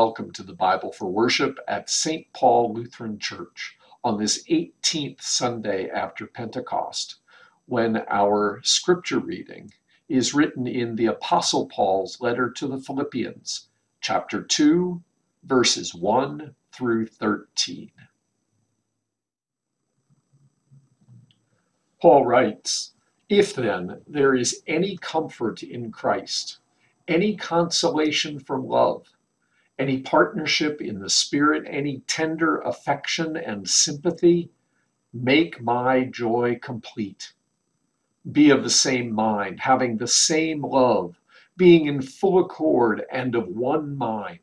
welcome to the Bible for worship at St. Paul Lutheran Church on this 18th Sunday after Pentecost, when our scripture reading is written in the Apostle Paul's letter to the Philippians, chapter 2, verses 1 through 13. Paul writes, If then there is any comfort in Christ, any consolation from love, any partnership in the Spirit, any tender affection and sympathy, make my joy complete. Be of the same mind, having the same love, being in full accord and of one mind.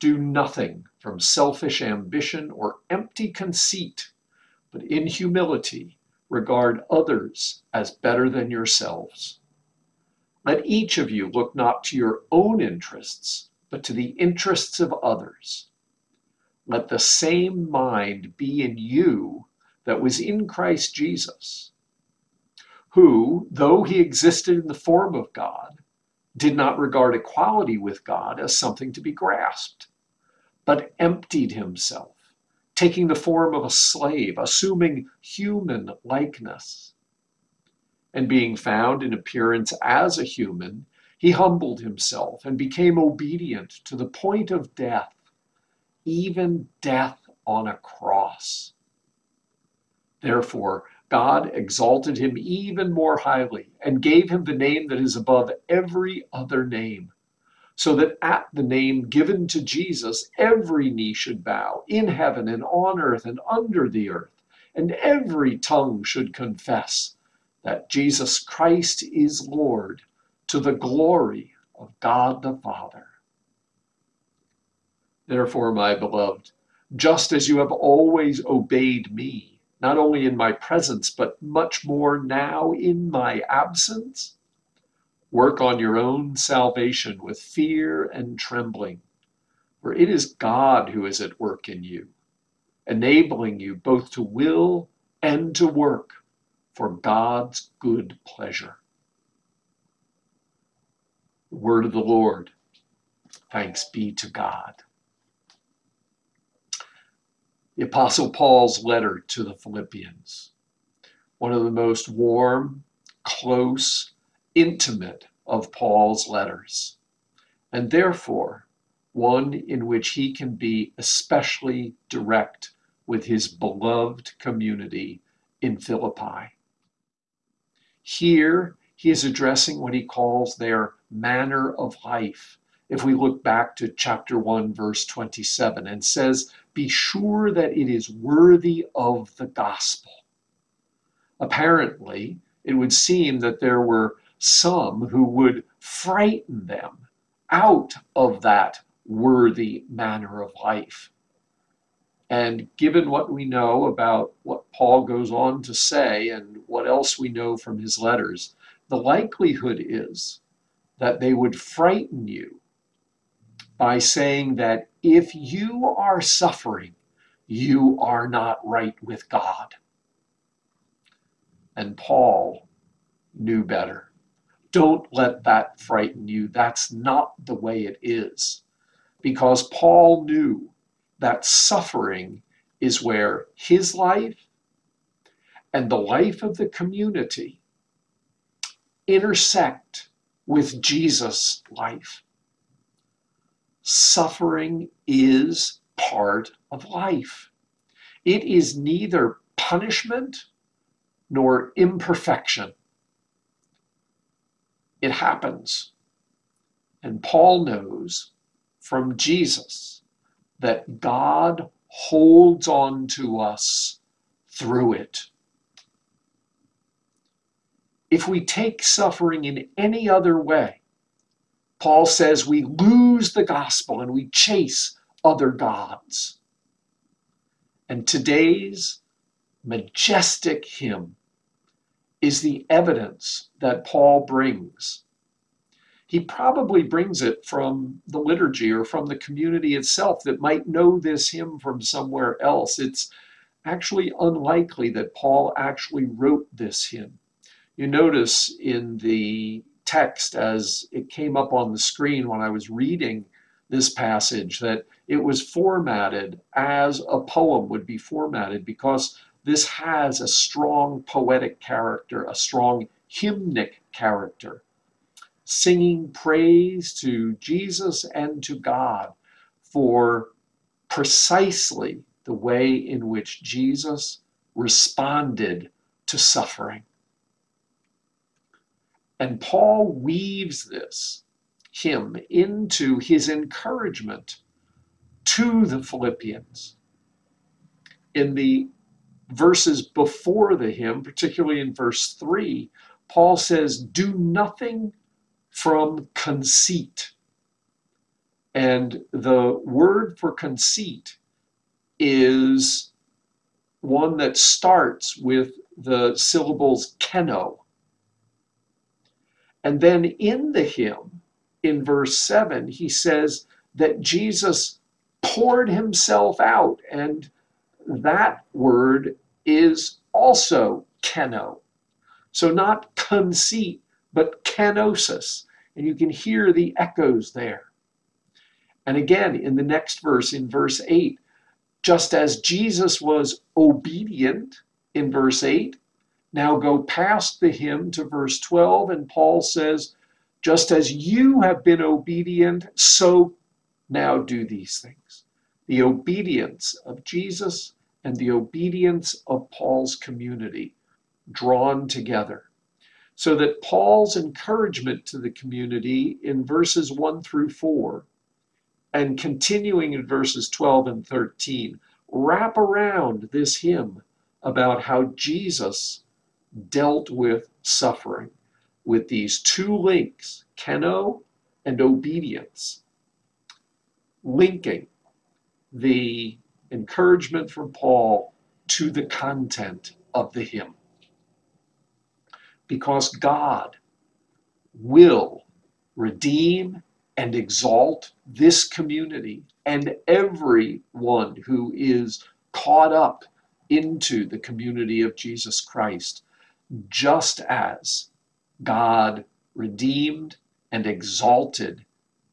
Do nothing from selfish ambition or empty conceit, but in humility regard others as better than yourselves. Let each of you look not to your own interests, but to the interests of others. Let the same mind be in you that was in Christ Jesus, who, though he existed in the form of God, did not regard equality with God as something to be grasped, but emptied himself, taking the form of a slave, assuming human likeness and being found in appearance as a human, he humbled himself and became obedient to the point of death, even death on a cross. Therefore, God exalted him even more highly and gave him the name that is above every other name, so that at the name given to Jesus, every knee should bow in heaven and on earth and under the earth, and every tongue should confess that Jesus Christ is Lord to the glory of God the Father. Therefore, my beloved, just as you have always obeyed me, not only in my presence, but much more now in my absence, work on your own salvation with fear and trembling, for it is God who is at work in you, enabling you both to will and to work for God's good pleasure. Word of the Lord. Thanks be to God. The Apostle Paul's letter to the Philippians, one of the most warm, close, intimate of Paul's letters, and therefore one in which he can be especially direct with his beloved community in Philippi. Here, he is addressing what he calls their manner of life. If we look back to chapter 1, verse 27, and says, Be sure that it is worthy of the gospel. Apparently, it would seem that there were some who would frighten them out of that worthy manner of life. And given what we know about what Paul goes on to say and what else we know from his letters, the likelihood is that they would frighten you by saying that if you are suffering, you are not right with God. And Paul knew better. Don't let that frighten you. That's not the way it is. Because Paul knew that suffering is where his life and the life of the community intersect with Jesus' life. Suffering is part of life. It is neither punishment nor imperfection. It happens. And Paul knows from Jesus that God holds on to us through it. If we take suffering in any other way, Paul says we lose the gospel and we chase other gods. And today's majestic hymn is the evidence that Paul brings he probably brings it from the liturgy or from the community itself that might know this hymn from somewhere else. It's actually unlikely that Paul actually wrote this hymn. You notice in the text as it came up on the screen when I was reading this passage, that it was formatted as a poem would be formatted because this has a strong poetic character, a strong hymnic character, singing praise to Jesus and to God for precisely the way in which Jesus responded to suffering. And Paul weaves this hymn into his encouragement to the Philippians. In the verses before the hymn, particularly in verse 3, Paul says, Do nothing from conceit. And the word for conceit is one that starts with the syllables keno. And then in the hymn, in verse 7, he says that Jesus poured himself out, and that word is also keno. So not conceit, but kenosis. And you can hear the echoes there. And again, in the next verse, in verse 8, just as Jesus was obedient in verse 8, now go past the hymn to verse 12, and Paul says, just as you have been obedient, so now do these things. The obedience of Jesus and the obedience of Paul's community drawn together. So that Paul's encouragement to the community in verses 1 through 4 and continuing in verses 12 and 13 wrap around this hymn about how Jesus dealt with suffering with these two links, keno and obedience, linking the encouragement from Paul to the content of the hymn. Because God will redeem and exalt this community and everyone who is caught up into the community of Jesus Christ, just as God redeemed and exalted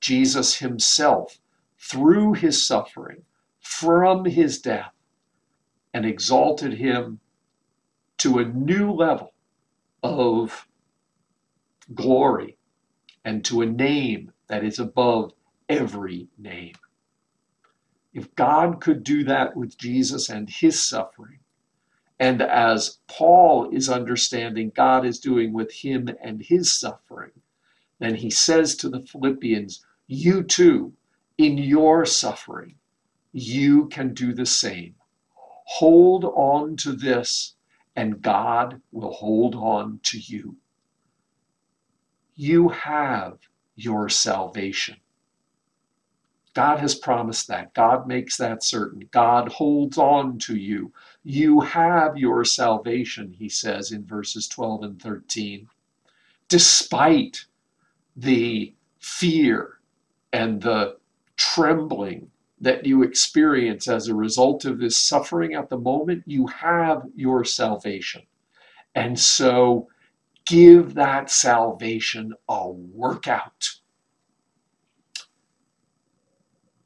Jesus himself through his suffering from his death and exalted him to a new level of glory and to a name that is above every name. If God could do that with Jesus and his suffering, and as Paul is understanding God is doing with him and his suffering, then he says to the Philippians, You too, in your suffering, you can do the same. Hold on to this, and God will hold on to you. You have your salvation. God has promised that. God makes that certain. God holds on to you. You have your salvation, he says in verses 12 and 13. Despite the fear and the trembling that you experience as a result of this suffering at the moment, you have your salvation. And so give that salvation a workout.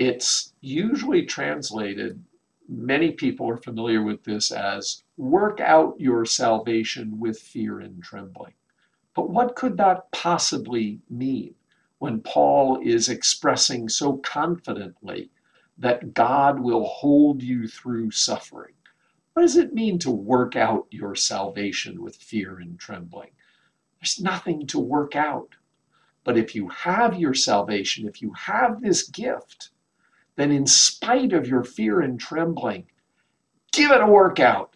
It's usually translated, many people are familiar with this as work out your salvation with fear and trembling. But what could that possibly mean when Paul is expressing so confidently that God will hold you through suffering? What does it mean to work out your salvation with fear and trembling? There's nothing to work out. But if you have your salvation, if you have this gift, then in spite of your fear and trembling, give it a workout.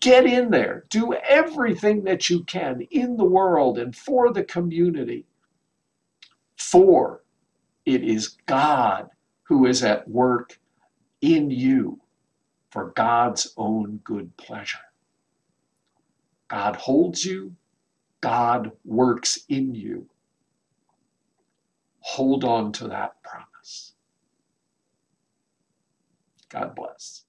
Get in there. Do everything that you can in the world and for the community. For it is God who is at work in you for God's own good pleasure. God holds you, God works in you. Hold on to that promise. God bless.